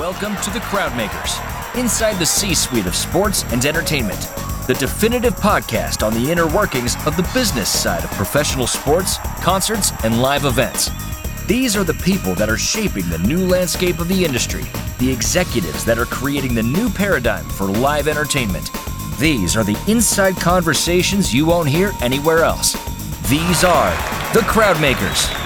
Welcome to the Crowdmakers, inside the C suite of sports and entertainment, the definitive podcast on the inner workings of the business side of professional sports, concerts, and live events. These are the people that are shaping the new landscape of the industry, the executives that are creating the new paradigm for live entertainment. These are the inside conversations you won't hear anywhere else. These are the Crowdmakers.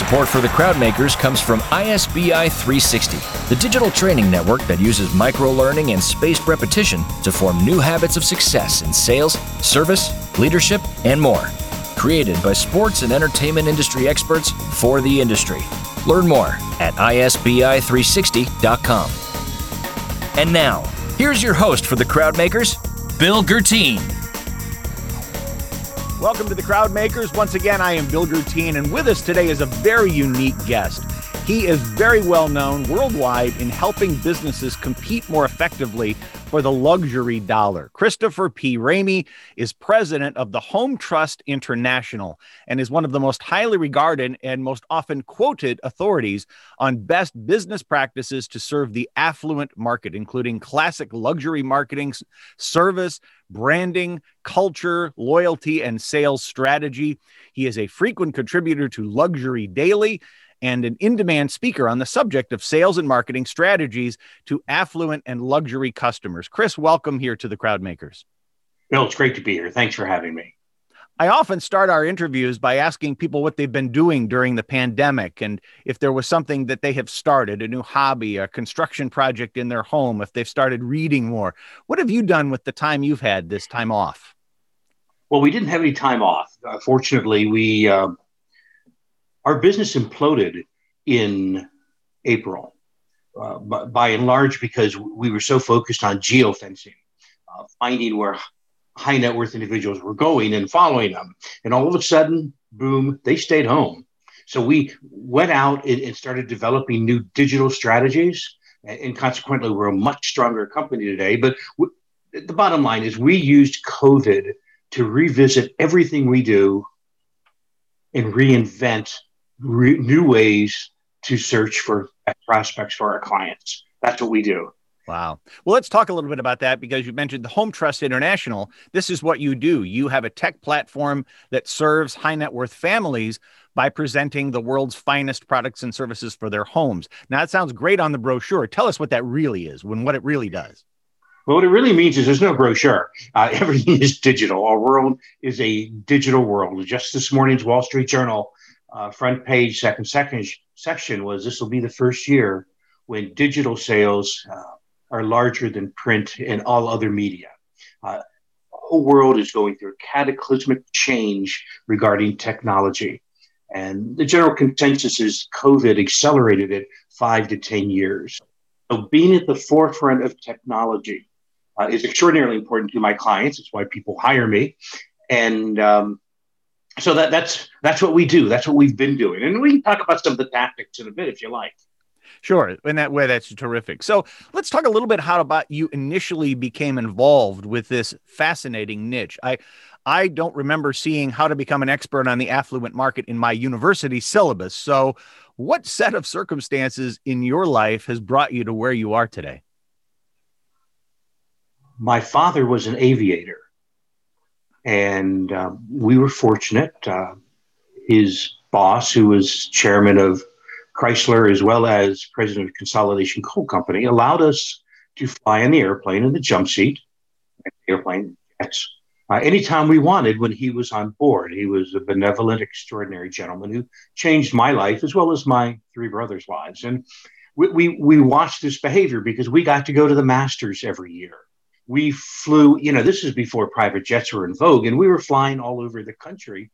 Support for the Crowdmakers comes from ISBI 360, the digital training network that uses micro learning and spaced repetition to form new habits of success in sales, service, leadership, and more. Created by sports and entertainment industry experts for the industry. Learn more at isbi360.com. And now, here's your host for the Crowdmakers, Bill Guertin. Welcome to the Crowd Makers. Once again, I am Bill Guertin, and with us today is a very unique guest. He is very well known worldwide in helping businesses compete more effectively for the luxury dollar. Christopher P. Ramey is president of the Home Trust International and is one of the most highly regarded and most often quoted authorities on best business practices to serve the affluent market, including classic luxury marketing, service, branding, culture, loyalty, and sales strategy. He is a frequent contributor to Luxury Daily and an in demand speaker on the subject of sales and marketing strategies to affluent and luxury customers. Chris, welcome here to the Crowdmakers. Bill, it's great to be here. Thanks for having me. I often start our interviews by asking people what they've been doing during the pandemic and if there was something that they have started, a new hobby, a construction project in their home, if they've started reading more. What have you done with the time you've had this time off? Well, we didn't have any time off. Uh, fortunately, we uh, our business imploded in April, uh, by, by, and large because we were so focused on geofencing, uh, finding where high net worth individuals were going and following them. And all of a sudden, boom, they stayed home. So we went out and, and started developing new digital strategies. And, and, consequently, we're a much stronger company today. But w- the bottom line is we used COVID to revisit everything we do and reinvent re- new ways to search for prospects for our clients. That's what we do. Wow. Well, let's talk a little bit about that because you mentioned the Home Trust International. This is what you do. You have a tech platform that serves high net worth families by presenting the world's finest products and services for their homes. Now, that sounds great on the brochure. Tell us what that really is, and what it really does. Well, what it really means is there's no brochure. Uh, everything is digital. Our world is a digital world. Just this morning's Wall Street Journal uh, front page, second, second section was this will be the first year when digital sales uh, are larger than print and all other media. Uh, the whole world is going through a cataclysmic change regarding technology. And the general consensus is COVID accelerated it five to 10 years. So being at the forefront of technology uh, is extraordinarily important to my clients. It's why people hire me. And um, so that that's that's what we do. That's what we've been doing, and we can talk about some of the tactics in a bit if you like. Sure, in that way, that's terrific. So let's talk a little bit how about you initially became involved with this fascinating niche. I I don't remember seeing how to become an expert on the affluent market in my university syllabus. So, what set of circumstances in your life has brought you to where you are today? My father was an aviator and uh, we were fortunate. Uh, his boss, who was chairman of Chrysler as well as president of Consolidation Coal Company, allowed us to fly in the airplane in the jump seat, airplane jets, uh, anytime we wanted when he was on board. He was a benevolent, extraordinary gentleman who changed my life as well as my three brothers' lives. And we, we, we watched this behavior because we got to go to the Masters every year we flew, you know, this is before private jets were in vogue, and we were flying all over the country.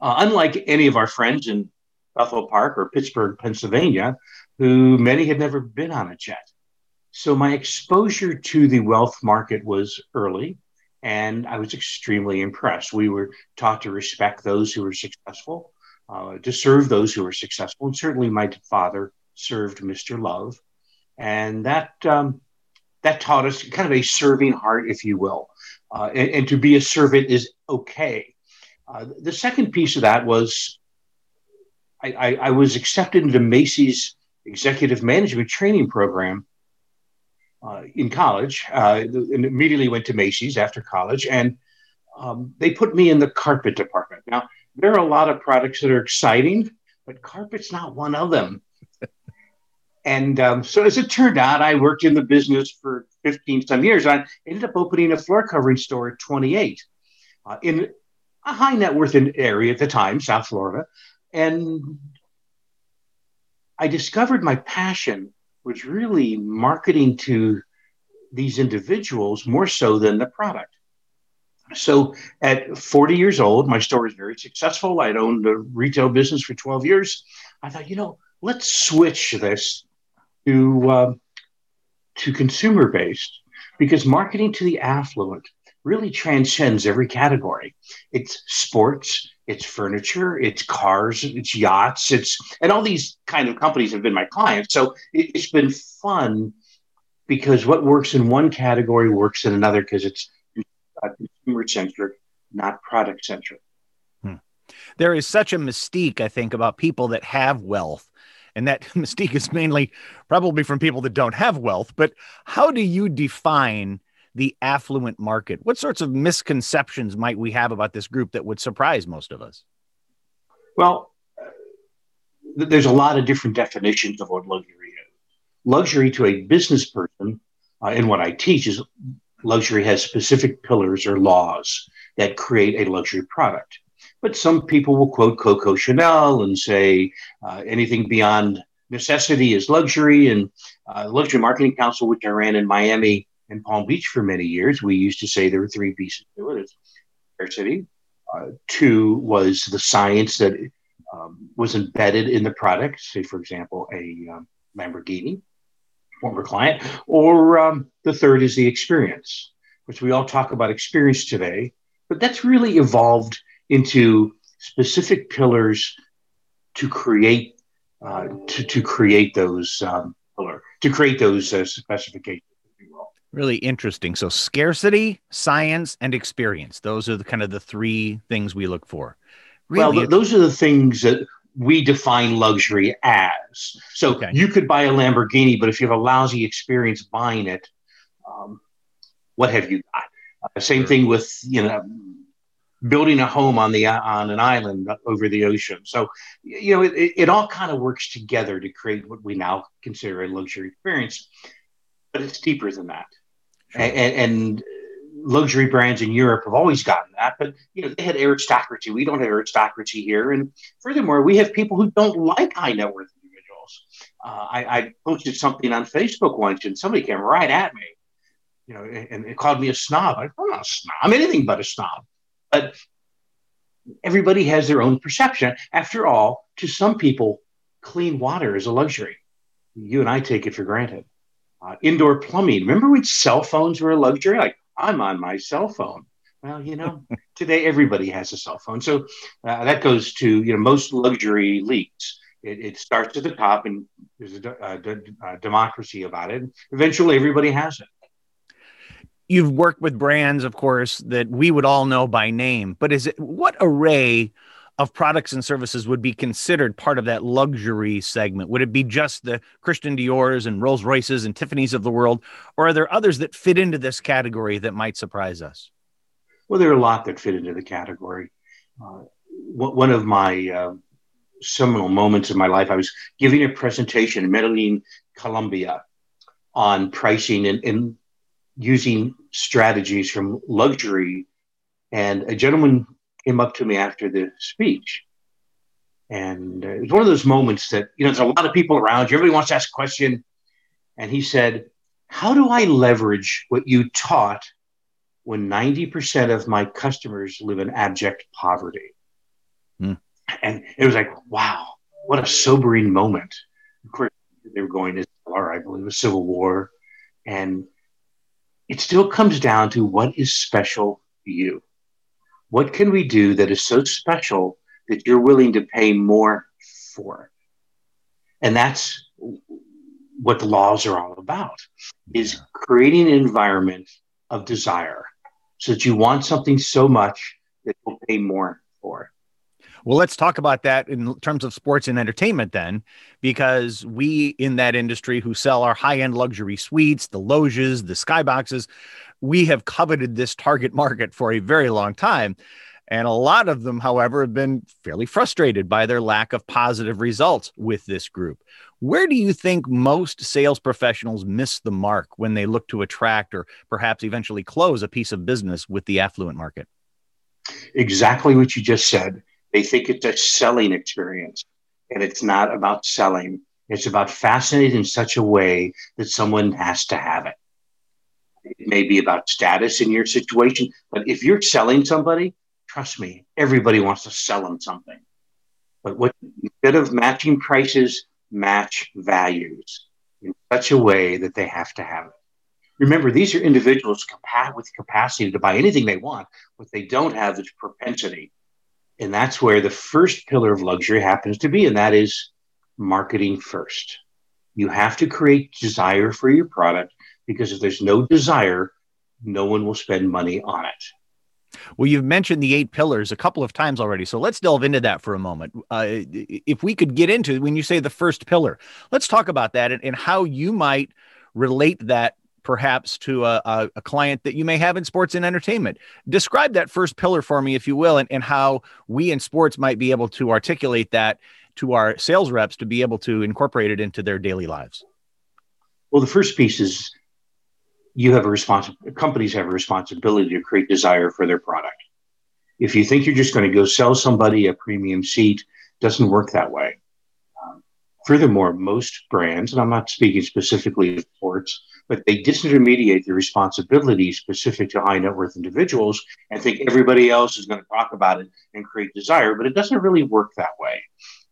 Uh, unlike any of our friends in Bethel Park or Pittsburgh, Pennsylvania, who many had never been on a jet. So my exposure to the wealth market was early, and I was extremely impressed. We were taught to respect those who were successful, uh, to serve those who were successful, and certainly my father served Mr. Love, and that um, that taught us kind of a serving heart, if you will. Uh, and, and, to be a servant is okay. Uh, the second piece of that was I, I, I, was accepted into Macy's executive management training program uh, in college uh, and immediately went to Macy's after college. And um, they put me in the carpet department. Now, there are a lot of products that are exciting, but carpet's not one of them. And um, so, as it turned out, I worked in the business for 15 some years. I ended up opening a floor covering store at 28 uh, in a high net worth area at the time, South Florida. And I discovered my passion was really marketing to these individuals more so than the product. So at 40 years old, my store is very successful. I'd owned a retail business for 12 years. I thought, you know, let's switch this to uh, to consumer based because marketing to the affluent really transcends every category. It's sports, it's furniture, it's cars, it's yachts, it's and all these kind of companies have been my clients. So it, has been fun because what works in one category works in another because it's uh, consumer centric, not product centric. Hmm. There is such a mystique, I think, about people that have wealth. And that mystique is mainly probably from people that don't have wealth. But how do you define the affluent market? What sorts of misconceptions might we have about this group that would surprise most of us? Well, there's a lot of different definitions of what luxury is. Luxury to a business person, uh, and what I teach is luxury has specific pillars or laws that create a luxury product. But some people will quote Coco Chanel and say uh, anything beyond necessity is luxury. And uh, Luxury Marketing Council, which I ran in Miami, and Palm Beach for many years, we used to say there were three pieces to it. Scarcity. Uh, two was the science that um, was embedded in the product. Say, for example, a um, Lamborghini, former client. Or um, the third is the experience, which we all talk about experience today, but that's really evolved into specific pillars to create uh, to, to create those um, pillar to create those uh, specifications Really interesting. So scarcity, science, and experience. Those are the kind of the three things we look for. Really well, those are the things that we define luxury as. So okay. you could buy a Lamborghini, but if you have a lousy experience buying it, um, what have you got? Uh, same thing with you know building a home on the on an island over the ocean. So you know it, it all kind of works together to create what we now consider a luxury experience, but it's deeper than that. Sure. And, and, luxury brands in Europe have always gotten that, but you know they had aristocracy. We don't have aristocracy here, and furthermore, we have people who don't like high net worth individuals. Uh, I, I, posted something on Facebook once, and somebody came right at me, you know, and, and called me a snob. I, am not a snob. I'm anything but a snob. But everybody has their own perception. After all, to some people, clean water is a luxury. You and I take it for granted uh, indoor plumbing. Remember when cell phones were a luxury? Like, I'm on my cell phone. Well, you know, today everybody has a cell phone. So uh, that goes to, you know, most luxury leaks. It, it starts at the top and there's a, a, a democracy about it. Eventually, everybody has it. You've worked with brands, of course, that we would all know by name, but is it what array of products and services would be considered part of that luxury segment? Would it be just the Christian Dior's and Rolls Royces and Tiffany's of the world, or are there others that fit into this category that might surprise us? Well, there are a lot that fit into the category. Uh, one of my uh, seminal moments in my life, I was giving a presentation in Medellin, Colombia, on pricing and, and using strategies from luxury. And a gentleman came up to me after the speech. And uh, it was one of those moments that, you know, there's a lot of people around you. Everybody wants to ask a question. And he said, How do I leverage what you taught when 90% of my customers live in abject poverty? Hmm. And it was like, wow, what a sobering moment. Of course, they were going to, or I believe, a civil war. And it still comes down to what is special to you. What can we do that is so special that you're willing to pay more for it? And that's what the laws are all about is creating an environment of desire so that you want something so much that you'll pay more for it. Well, let's talk about that in terms of sports and entertainment then, because we in that industry who sell our high end luxury suites, the loges, the skyboxes, we have coveted this target market for a very long time. And a lot of them, however, have been fairly frustrated by their lack of positive results with this group. Where do you think most sales professionals miss the mark when they look to attract or perhaps eventually close a piece of business with the affluent market? Exactly what you just said. They think it's a selling experience, and it's not about selling. It's about fascinating in such a way that someone has to have it. It may be about status in your situation, but if you're selling somebody, trust me, everybody wants to sell them something. But what instead of matching prices, match values in such a way that they have to have it. Remember, these are individuals with capacity to buy anything they want. What they don't have is propensity. And that's where the first pillar of luxury happens to be, and that is marketing first. You have to create desire for your product because if there's no desire, no one will spend money on it. Well, you've mentioned the eight pillars a couple of times already. So let's delve into that for a moment. Uh, if we could get into when you say the first pillar, let's talk about that and, and how you might relate that perhaps to a, a, a, client that you may have in sports and entertainment. Describe that first pillar for me, if you will, and, and how we in sports might be able to articulate that to our sales reps to be able to incorporate it into their daily lives. Well, the first piece is you have a responsibility, companies have a responsibility to create desire for their product. If you think you're just going to go sell somebody a premium seat, doesn't work that way. Furthermore, most brands, and I'm not speaking specifically of sports, but they disintermediate the responsibility specific to high net worth individuals and think everybody else is going to talk about it and create desire, but it doesn't really work that way.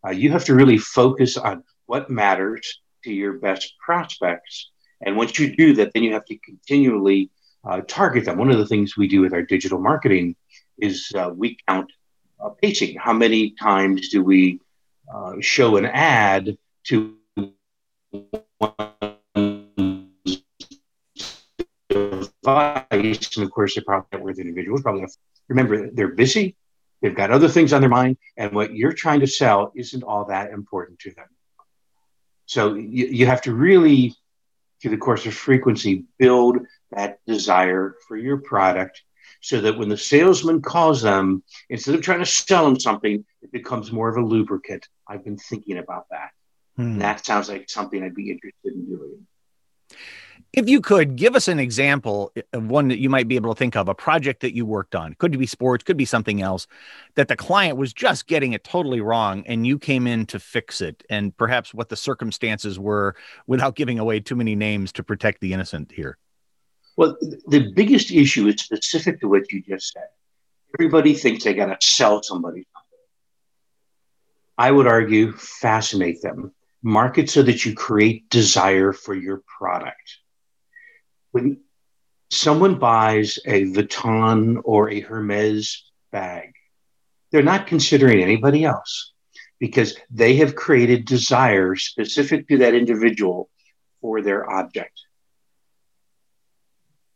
Uh, you have to really focus on what matters to your best prospects and once you do that, then you have to continually uh, target them. One of the things we do with our digital marketing is uh, we count uh, pacing. How many times do we uh, show an ad to device? And of course, they're probably not worth individuals. Probably have, remember they're busy. They've got other things on their mind, and what you're trying to sell isn't all that important to them. So you, you have to really through the course of frequency, build that desire for your product so that when the salesman calls them, instead of trying to sell them something, it becomes more of a lubricant. I've been thinking about that. Hmm. that sounds like something I'd be interested in doing. If you could give us an example of one that you might be able to think of, a project that you worked on, could be sports, could be something else, that the client was just getting it totally wrong and you came in to fix it, and perhaps what the circumstances were without giving away too many names to protect the innocent here. Well, the biggest issue is specific to what you just said. Everybody thinks they got to sell somebody. I would argue fascinate them, market so that you create desire for your product when someone buys a Vuitton or a Hermes bag, they're not considering anybody else because they have created desire specific to that individual for their object.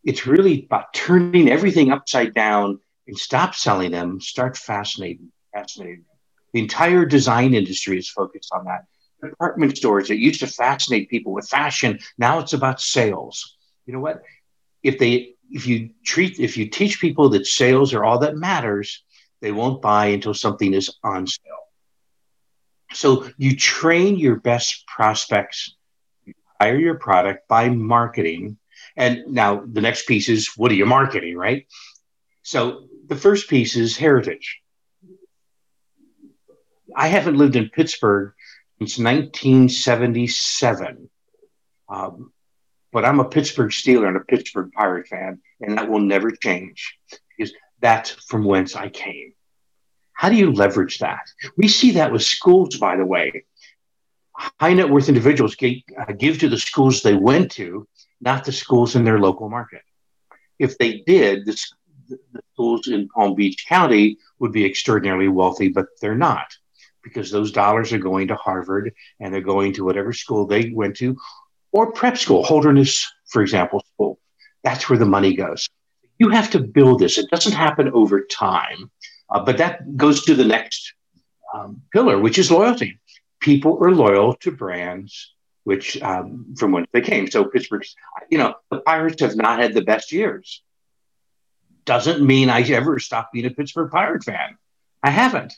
It's really about turning everything upside down and stop selling them, start fascinating, fascinating. The entire design industry is focused on that. Department stores that used to fascinate people with fashion, now it's about sales you know what? If they if you treat if you teach people that sales are all that matters, they won't buy until something is on sale. So you train your best prospects, hire your product by marketing. And now the next piece is what are you marketing, right? So the first piece is heritage. I haven't lived in Pittsburgh since 1977. Um, but I'm a Pittsburgh Steeler and a Pittsburgh Pirate fan, and that will never change because that's from whence I came. How do you leverage that? We see that with schools, by the way. High net worth individuals uh, give to the schools they went to, not the schools in their local market. If they did, the, the schools in Palm Beach County would be extraordinarily wealthy, but they're not because those dollars are going to Harvard and they're going to whatever school they went to or prep school, Holderness, for example, school. That's where the money goes. You have to build this. It doesn't happen over time, uh, but that goes to the next um, pillar, which is loyalty. People are loyal to brands which um, from whence they came. So Pittsburgh, you know, the Pirates have not had the best years. Doesn't mean I ever stopped being a Pittsburgh Pirate fan. I haven't.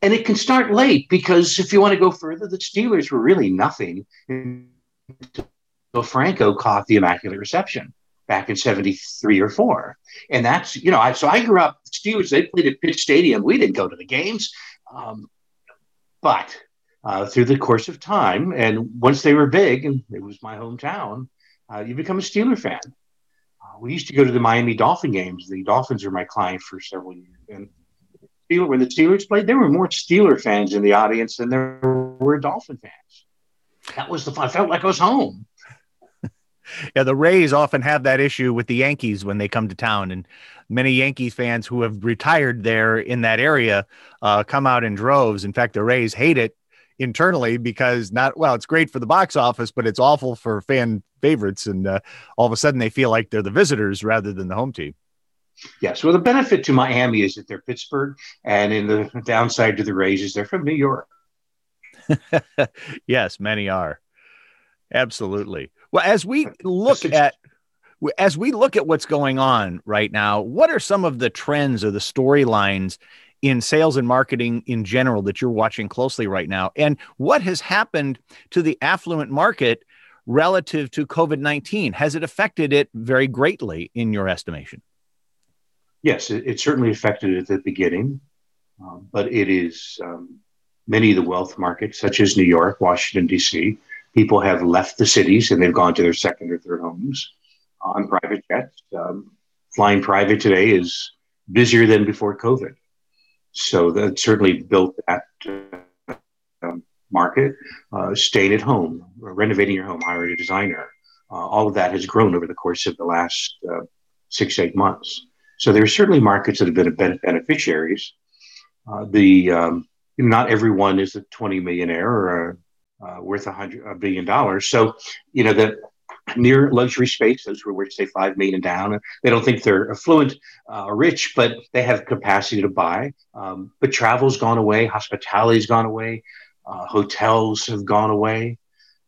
And it can start late because if you want to go further, the Steelers were really nothing until Franco caught the Immaculate Reception back in 73 or 4. And that's, you know, I, so I grew up, Steelers, they played at Pitt Stadium. We didn't go to the games. Um, but uh, through the course of time, and once they were big, and it was my hometown, uh, you become a Steeler fan. Uh, we used to go to the Miami Dolphin games. The Dolphins were my client for several years. And Steeler, when the Steelers played, there were more Steeler fans in the audience than there were Dolphin fans. That was the fun. I felt like I was home. Yeah, the Rays often have that issue with the Yankees when they come to town, and many Yankees fans who have retired there in that area uh, come out in droves. In fact, the Rays hate it internally because not well, it's great for the box office, but it's awful for fan favorites, and uh, all of a sudden they feel like they're the visitors rather than the home team. Yes, well, the benefit to Miami is that they're Pittsburgh, and in the downside to the Rays is they're from New York. yes, many are. Absolutely. Well, as we look at as we look at what's going on right now, what are some of the trends or the storylines in sales and marketing in general that you're watching closely right now? And what has happened to the affluent market relative to COVID 19? Has it affected it very greatly in your estimation? Yes, it, it certainly affected it at the beginning, um, but it is um, many of the wealth markets, such as New York, Washington, D.C., people have left the cities and they've gone to their second or third homes on private jets. Um, flying private today is busier than before COVID. So that certainly built that uh, market. Uh, staying at home, renovating your home, hiring a designer, uh, all of that has grown over the course of the last uh, six, eight months. So there are certainly markets that have been beneficiaries. Uh, the um, not everyone is a 20 millionaire or worth a hundred a billion dollars. So you know the near luxury space, those who are say five million down, they don't think they're affluent uh, rich, but they have capacity to buy. Um, but travel's gone away, hospitality's gone away, uh, hotels have gone away.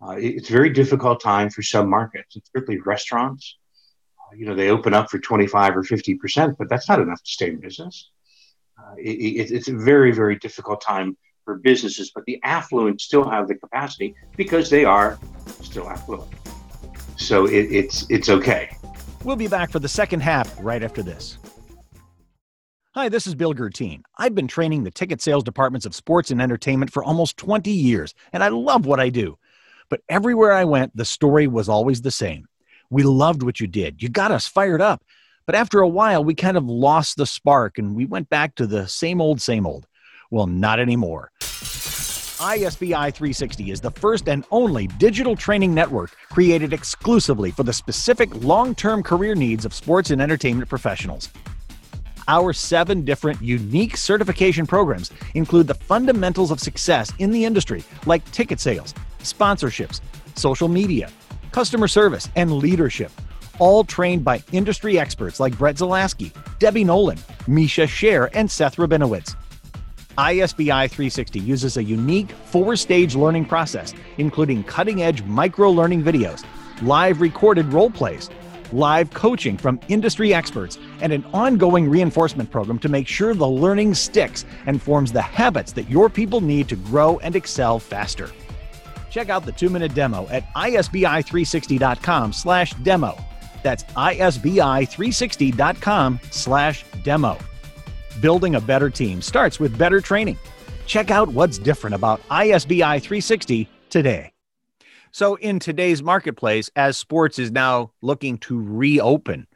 Uh, it's a very difficult time for some markets, particularly restaurants. Uh, you know, they open up for 25 or 50 percent, but that's not enough to stay in business. Uh, it, it's a very, very difficult time for businesses, but the affluent still have the capacity because they are still affluent. So it, it's it's okay. We'll be back for the second half right after this. Hi, this is Bill Guertin. I've been training the ticket sales departments of sports and entertainment for almost 20 years, and I love what I do. But everywhere I went, the story was always the same. We loved what you did. You got us fired up. But after a while, we kind of lost the spark and we went back to the same old, same old. Well, not anymore. ISBI 360 is the first and only digital training network created exclusively for the specific long term career needs of sports and entertainment professionals. Our seven different unique certification programs include the fundamentals of success in the industry, like ticket sales, sponsorships, social media, customer service, and leadership, all trained by industry experts like Brett Zalaski, Debbie Nolan, Misha Scher, and Seth Rabinowitz. ISBI 360 uses a unique four stage learning process, including cutting edge micro learning videos, live recorded role plays, live coaching from industry experts, and an ongoing reinforcement program to make sure the learning sticks and forms the habits that your people need to grow and excel faster. Check out the two minute demo at isbi360.com slash demo. That's isbi360.com slash demo. Building a better team starts with better training. Check out what's different about ISBI 360 today. So, in today's marketplace, as sports is now looking to reopen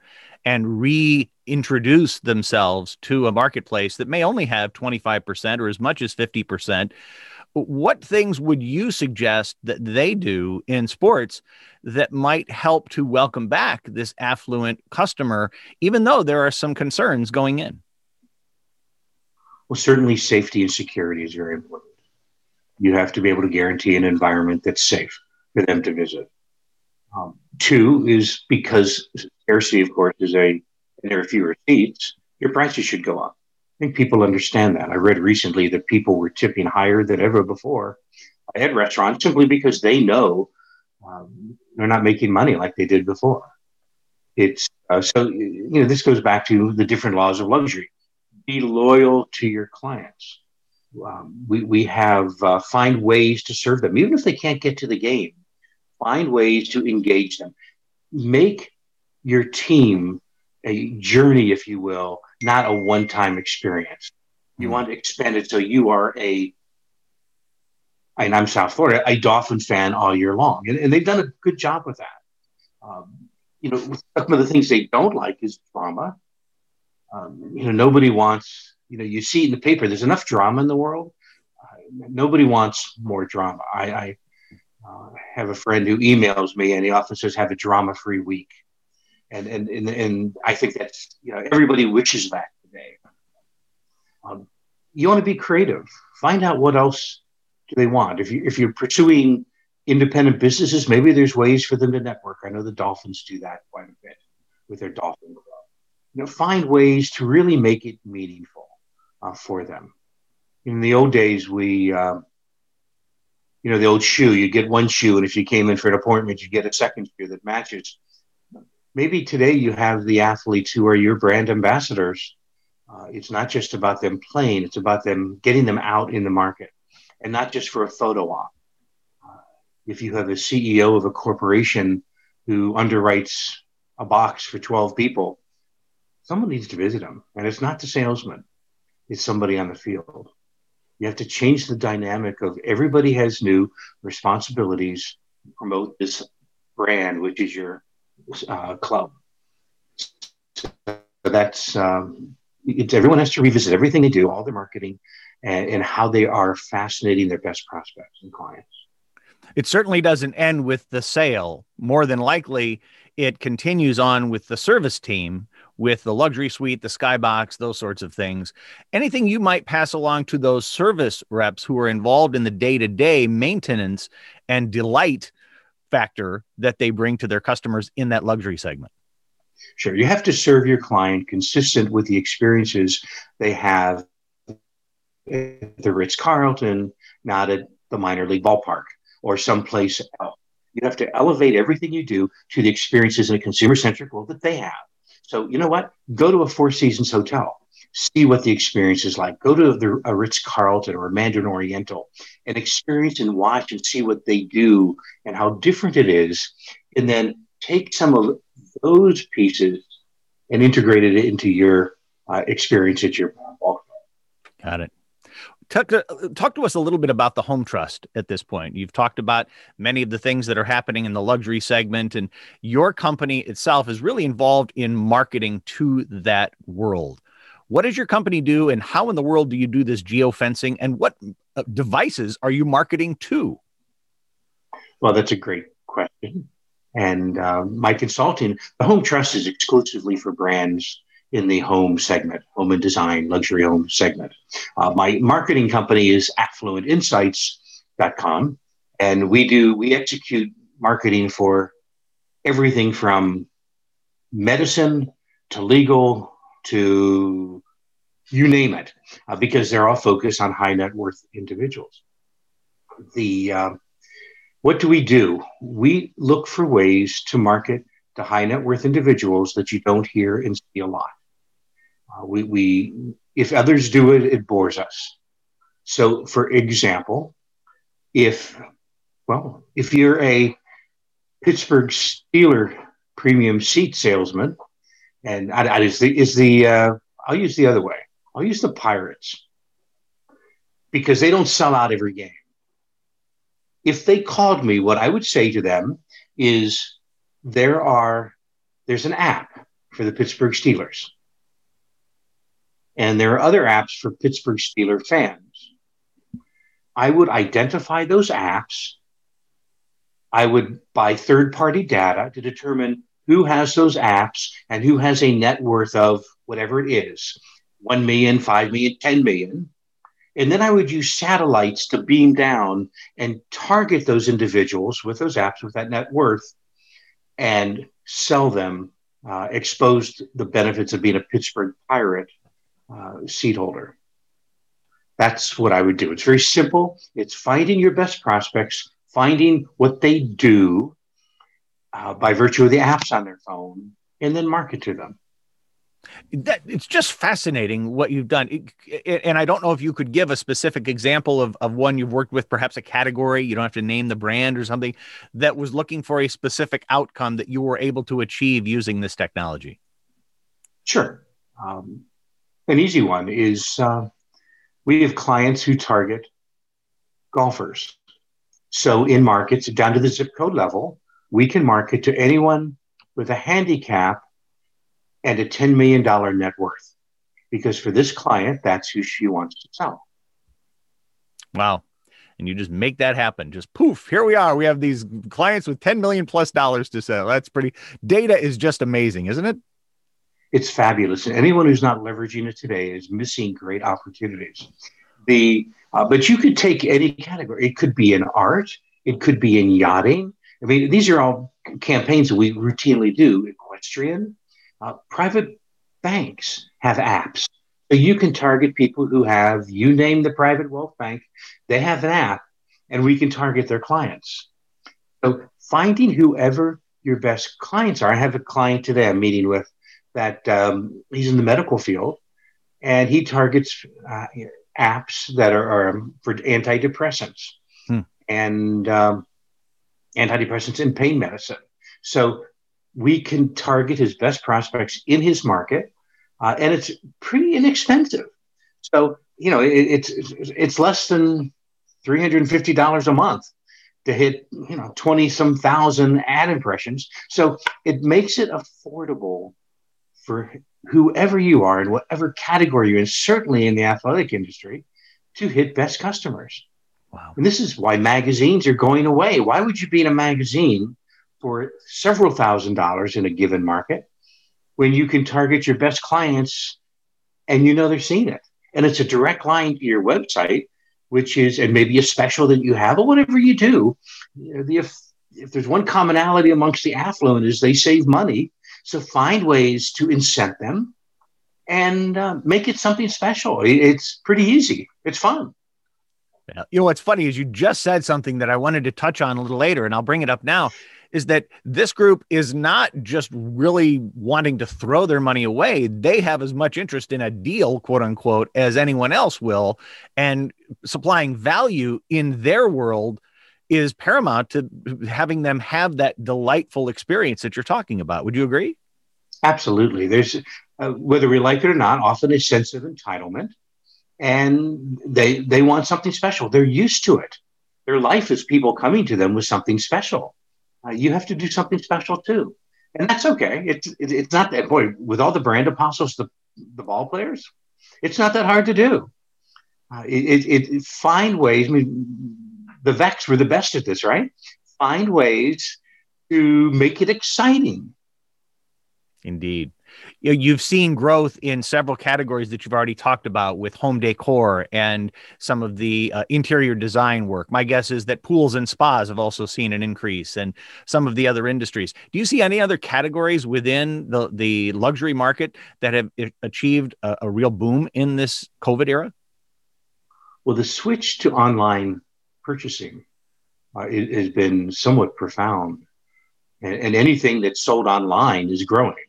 and reintroduce themselves to a marketplace that may only have 25% or as much as 50%, what things would you suggest that they do in sports that might help to welcome back this affluent customer, even though there are some concerns going in? Well, certainly safety and security is very important. You have to be able to guarantee an environment that's safe for them to visit. Um, two is because scarcity, of course, is a, there are fewer seats, your prices should go up. I think people understand that. I read recently that people were tipping higher than ever before at restaurants simply because they know um, they're not making money like they did before. It's uh, so you know this goes back to the different laws of luxury. Be loyal to your clients. Um, we we have uh, find ways to serve them, even if they can't get to the game. Find ways to engage them. Make your team a journey, if you will, not a one-time experience. You mm want to expand it so you are a and I'm South Florida, a Dolphin fan all year long. And, and they've done a good job with that. Um, you know, some of the things they don't like is drama. Um, you know, nobody wants, you know, you see in the paper, there's enough drama in the world. Uh, nobody wants more drama. I, I uh, have a friend who emails me and he often says, have a drama free week. And, and, and, and I think that's, you know, everybody wishes that today. Um, you want to be creative. Find out what else do they want. If, you, if you're pursuing independent businesses, maybe there's ways for them to network. I know the Dolphins do that quite a bit with their Dolphin. You know, find ways to really make it meaningful uh, for them. In the old days, we, uh, you know, the old shoe, you get one shoe, and if you came in for an appointment, you get a second shoe that matches. Maybe today you have the athletes who are your brand ambassadors. Uh, it's not just about them playing, it's about them getting them out in the market and not just for a photo op. Uh, if you have a CEO of a corporation who underwrites a box for 12 people, someone needs to visit them. And it's not the salesman, it's somebody on the field. You have to change the dynamic of everybody has new responsibilities to promote this brand, which is your uh, club. So that's um, everyone has to revisit everything they do, all their marketing, and, and how they are fascinating their best prospects and clients. It certainly doesn't end with the sale. More than likely, it continues on with the service team, with the luxury suite, the skybox, those sorts of things. Anything you might pass along to those service reps who are involved in the day to day maintenance and delight factor that they bring to their customers in that luxury segment? Sure. You have to serve your client consistent with the experiences they have at the Ritz Carlton, not at the minor league ballpark or someplace else. You have to elevate everything you do to the experiences in a consumer centric world that they have. So, you know what? Go to a Four Seasons hotel, see what the experience is like. Go to the, a Ritz Carlton or a Mandarin Oriental and experience and watch and see what they do and how different it is. And then take some of those pieces and integrate it into your uh, experience at your ball. Got it. Talk to, talk to us a little bit about the home trust at this point. You've talked about many of the things that are happening in the luxury segment, and your company itself is really involved in marketing to that world. What does your company do, and how in the world do you do this geofencing, and what uh, devices are you marketing to? Well, that's a great question. And uh, my consulting, the home trust is exclusively for brands in the home segment, home and design, luxury home segment. Uh, my marketing company is affluentinsights.com, and we do we execute marketing for everything from medicine to legal to you name it, uh, because they're all focused on high net worth individuals. The uh, what do we do? We look for ways to market to high net worth individuals that you don't hear and see a lot. Uh, we, we, if others do it, it bores us. So, for example, if, well, if you're a Pittsburgh Steeler premium seat salesman, and I, I is the, is the uh, I'll use the other way. I'll use the Pirates because they don't sell out every game. If they called me, what I would say to them is there are there's an app for the Pittsburgh Steelers and there are other apps for Pittsburgh Steeler fans. I would identify those apps. I would buy third party data to determine who has those apps and who has a net worth of whatever it is 1 million, 5 million, 10 million. And then I would use satellites to beam down and target those individuals with those apps with that net worth and sell them, uh, expose the benefits of being a Pittsburgh pirate seat holder. That's what I would do. It's very simple. It's finding your best prospects, finding what they do uh, by virtue of the apps on their phone, and then market to them. That it's just fascinating what you've done. It, it, and I don't know if you could give a specific example of, of one you've worked with, perhaps a category, you don't have to name the brand or something that was looking for a specific outcome that you were able to achieve using this technology. Sure. Um, an easy one is uh, we have clients who target golfers. So in markets down to the zip code level, we can market to anyone with a handicap and a $10 million net worth. Because for this client, that's who she wants to sell. Wow. And you just make that happen. Just poof, here we are. We have these clients with 10 million plus dollars to sell. That's pretty data is just amazing, isn't it? It's fabulous. And anyone who's not leveraging it today is missing great opportunities. The uh, but you could take any category. It could be in art. It could be in yachting. I mean, these are all campaigns that we routinely do. Equestrian, uh, private banks have apps. So you can target people who have, you name the private wealth bank, they have an app, and we can target their clients. So finding whoever your best clients are. I have a client today I'm meeting with that um, he's in the medical field, and he targets uh, apps that are, are, for antidepressants hmm. and um, antidepressants and pain medicine. So we can target his best prospects in his market, uh, and it's pretty inexpensive. So you know, it, it's it's less than three hundred and fifty dollars a month to hit you know twenty some thousand ad impressions. So it makes it affordable for whoever you are in whatever category you're in, certainly in the athletic industry, to hit best customers. Wow. And this is why magazines are going away. Why would you be in a magazine for several thousand dollars in a given market when you can target your best clients and you know they're seeing it. And it's a direct line to your website, which is, and maybe a special that you have, or whatever you do. You know, the, if, if there's one commonality amongst the affluent is they save money. So find ways to incent them and uh, make it something special. It's pretty easy. It's fun. You know what's funny is you just said something that I wanted to touch on a little later, and I'll bring it up now is that this group is not just really wanting to throw their money away. They have as much interest in a deal, quote unquote, as anyone else will. And supplying value in their world is paramount to having them have that delightful experience that you're talking about. Would you agree? Absolutely. There's, uh, whether we like it or not, often a sense of entitlement. And they they want something special. They're used to it. Their life is people coming to them with something special uh, you have to do something special too. And that's okay. It's it, it's not that boy with all the brand apostles, the the ball players, it's not that hard to do. Uh, it, it, it find ways. I mean, the Veecks were the best at this, right? Find ways to make it exciting. Indeed you've seen growth in several categories that you've already talked about with home decor and some of the uh, interior design work. My guess is that pools and spas have also seen an increase and some of the other industries. Do you see any other categories within the, the luxury market that have achieved a, a real boom in this COVID era? Well, the switch to online purchasing uh, it, has been somewhat profound. And, and anything that's sold online is growing.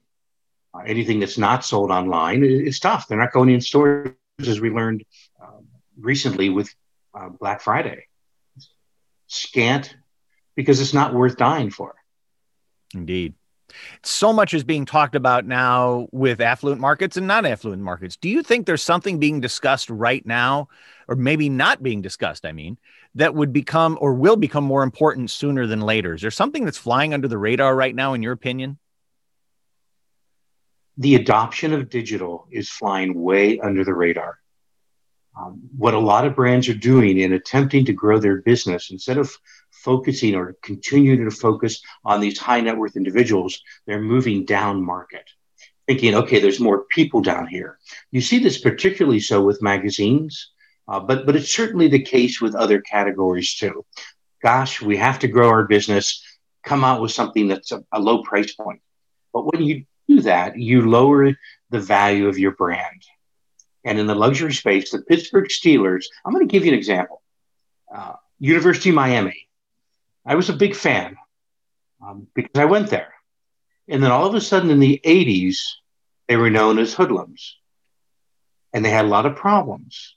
Uh, anything that's not sold online is tough. They're not going in stores, as we learned uh, recently with uh, Black Friday. Scant because it's not worth dying for. Indeed. So much is being talked about now with affluent markets and non affluent markets. Do you think there's something being discussed right now, or maybe not being discussed? I mean, that would become or will become more important sooner than later? Is there something that's flying under the radar right now, in your opinion? the adoption of digital is flying way under the radar. Um, what a lot of brands are doing in attempting to grow their business, instead of focusing or continuing to focus on these high net worth individuals, they're moving down market, thinking, okay, there's more people down here. You see this particularly so with magazines, uh, but but it's certainly the case with other categories too. Gosh, we have to grow our business. Come out with something that's a, a low price point. But when you do that, you lower the value of your brand. And in the luxury space, the Pittsburgh Steelers, I'm going to give you an example. Uh, University of Miami. I was a big fan um, because I went there. And then all of a sudden in the 80s, they were known as hoodlums and they had a lot of problems.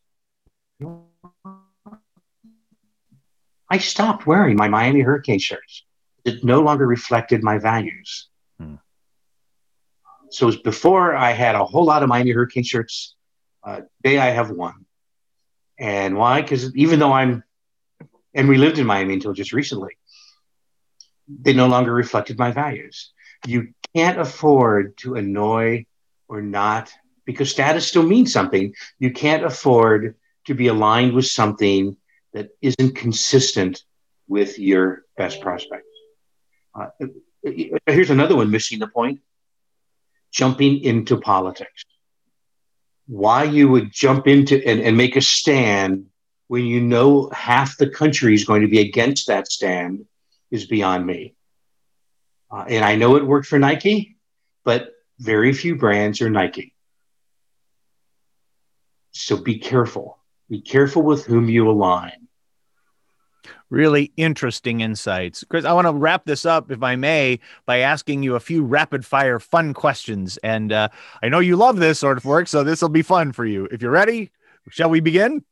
I stopped wearing my Miami Hurricane shirts. It no longer reflected my values. Hmm. So it was before I had a whole lot of Miami Hurricane shirts. Uh, today I have one. And why? Because even though I'm, and we lived in Miami until just recently, they no longer reflected my values. You can't afford to annoy or not, because status still means something. You can't afford to be aligned with something that isn't consistent with your best prospects. Uh, here's another one missing the point jumping into politics. Why you would jump into and, and make a stand when you know half the country is going to be against that stand is beyond me. Uh, and I know it worked for Nike, but very few brands are Nike. So be careful. Be careful with whom you align. Really interesting insights. Chris, I want to wrap this up, if I may, by asking you a few rapid fire fun questions. And uh, I know you love this sort of work, so this will be fun for you. If you're ready, shall we begin?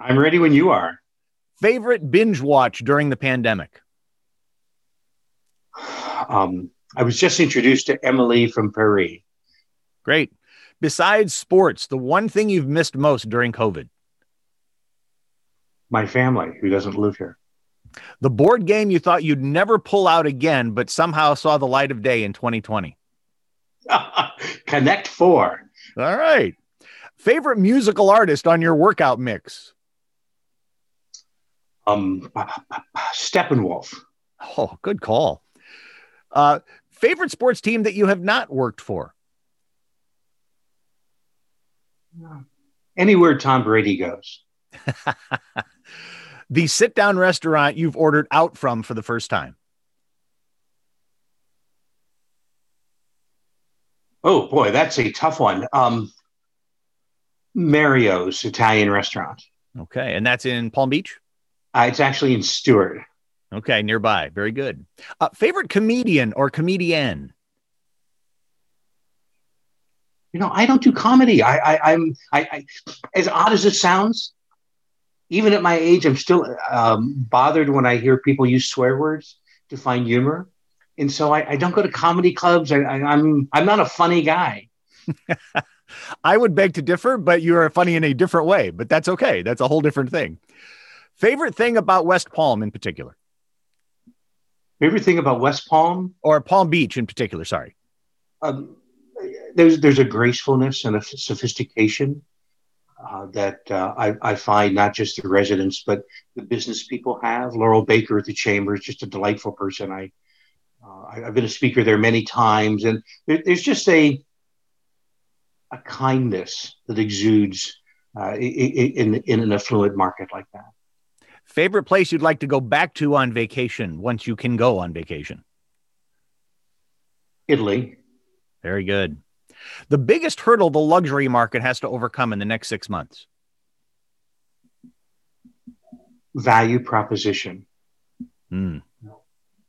I'm ready when you are. Favorite binge watch during the pandemic? Um, I was just introduced to Emily from Paris. Great. Besides sports, the one thing you've missed most during COVID? My family, who doesn't live here. The board game you thought you'd never pull out again, but somehow saw the light of day in 2020. Connect Four. All right. Favorite musical artist on your workout mix? Um, Steppenwolf. Oh, good call. Uh, favorite sports team that you have not worked for? Anywhere Tom Brady goes. the sit down restaurant you've ordered out from for the first time? Oh boy, that's a tough one. Um, Mario's Italian restaurant. Okay, and that's in Palm Beach. Uh, it's actually in Stuart. Okay, nearby. Very good. Uh, favorite comedian or comedian? You know, I don't do comedy. I, I I'm I, I as odd as it sounds, even at my age, I'm still um, bothered when I hear people use swear words to find humor, and so I, I don't go to comedy clubs. I, I, I'm I'm not a funny guy. I would beg to differ, but you are funny in a different way. But that's okay. That's a whole different thing. Favorite thing about West Palm in particular? Favorite thing about West Palm or Palm Beach in particular? Sorry. Um, there's there's a gracefulness and a sophistication uh, that uh, I, I, find not just the residents but the business people have. Laurel Baker at the chamber is just a delightful person. I uh, I've been a speaker there many times, and there, there's just a a kindness that exudes uh, in, in in an affluent market like that. Favorite place you'd like to go back to on vacation once you can go on vacation? Italy. Very good. The biggest hurdle the luxury market has to overcome in the next six months? Value proposition. Mm.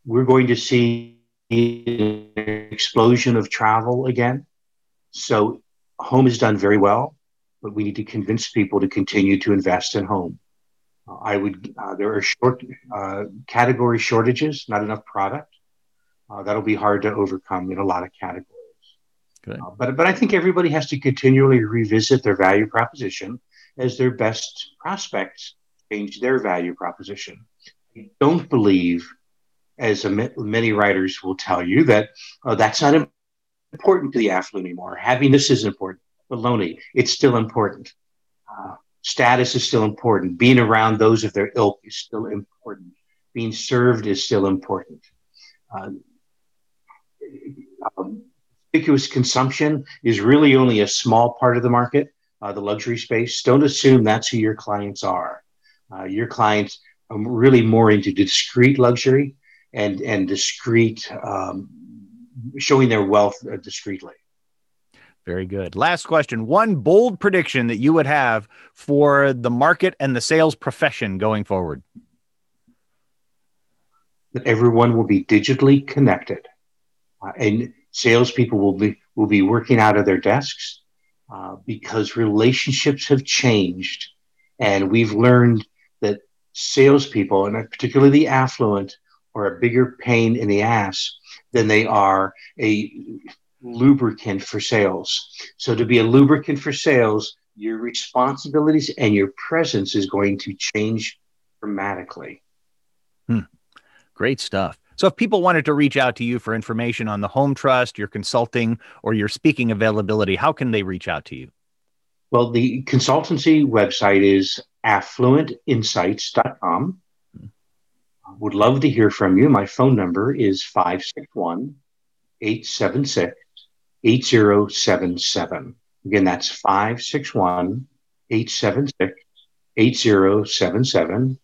We're going to see an explosion of travel again. So, home is done very well, but we need to convince people to continue to invest in home. I would. Uh, there are short uh, category shortages, not enough product. Uh, that'll be hard to overcome in a lot of categories. Uh, but but I think everybody has to continually revisit their value proposition as their best prospects change their value proposition. I don't believe, as a, many writers will tell you, that oh, that's not important to the affluent anymore. Happiness is important. Baloney. It's still important. Uh, status is still important. Being around those of their ilk is still important. Being served is still important. Uh, um, conspicuous consumption is really only a small part of the market, uh, the luxury space. Don't assume that's who your clients are. Uh, your clients are really more into discreet luxury and and discreet, um, showing their wealth uh, discreetly. Very good. Last question. One bold prediction that you would have for the market and the sales profession going forward. That everyone will be digitally connected, uh, and salespeople will be will be working out of their desks uh, because relationships have changed, and we've learned that salespeople, and particularly the affluent, are a bigger pain in the ass than they are a lubricant for sales. So, to be a lubricant for sales, your responsibilities and your presence is going to change dramatically. Hmm. Great stuff. So, if people wanted to reach out to you for information on the Home Trust, your consulting, or your speaking availability, how can they reach out to you? Well, the consultancy website is affluentinsights.com. Hmm. Would love to hear from you. My phone number is 561 876 8077. Again, that's 561 876 8077.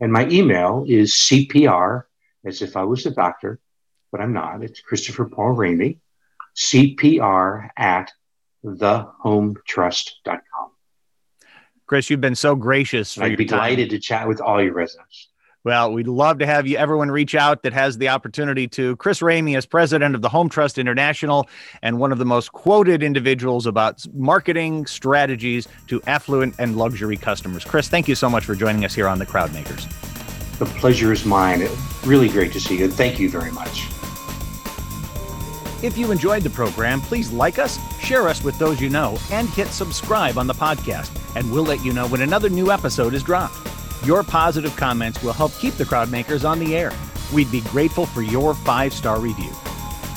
And my email is CPR, as if I was a doctor, but I'm not. It's Christopher Paul Ramey, CPR at thehometrust.com. Chris, you've been so gracious. I'd be time. delighted to chat with all your residents. Well, we'd love to have you, everyone, reach out that has the opportunity to. Chris Ramey is president of the Home Trust International and one of the most quoted individuals about marketing strategies to affluent and luxury customers. Chris, thank you so much for joining us here on the Crowdmakers. The pleasure is mine. Really great to see you. Thank you very much. If you enjoyed the program, please like us, share us with those you know, and hit subscribe on the podcast, and we'll let you know when another new episode is dropped. Your positive comments will help keep the Crowdmakers on the air. We'd be grateful for your five star review.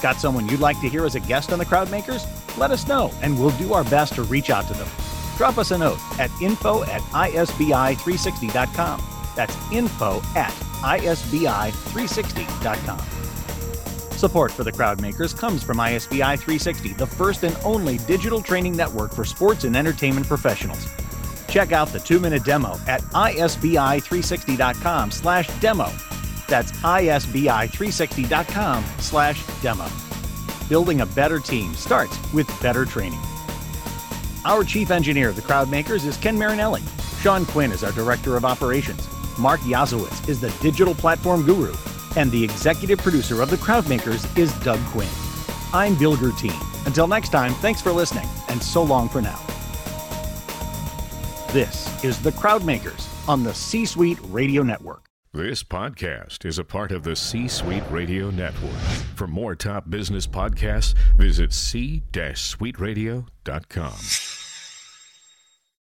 Got someone you'd like to hear as a guest on the Crowdmakers? Let us know, and we'll do our best to reach out to them. Drop us a note at info at isbi360.com. That's info at isbi360.com. Support for the Crowdmakers comes from ISBI 360, the first and only digital training network for sports and entertainment professionals. Check out the two-minute demo at isbi360.com slash demo. That's isbi360.com slash demo. Building a better team starts with better training. Our chief engineer of the Crowdmakers is Ken Marinelli. Sean Quinn is our director of operations. Mark Yazowitz is the digital platform guru. And the executive producer of the Crowdmakers is Doug Quinn. I'm Bill Guertin. Until next time, thanks for listening, and so long for now. This is The Crowdmakers on the C Suite Radio Network. This podcast is a part of the C Suite Radio Network. For more top business podcasts, visit c-suiteradio.com.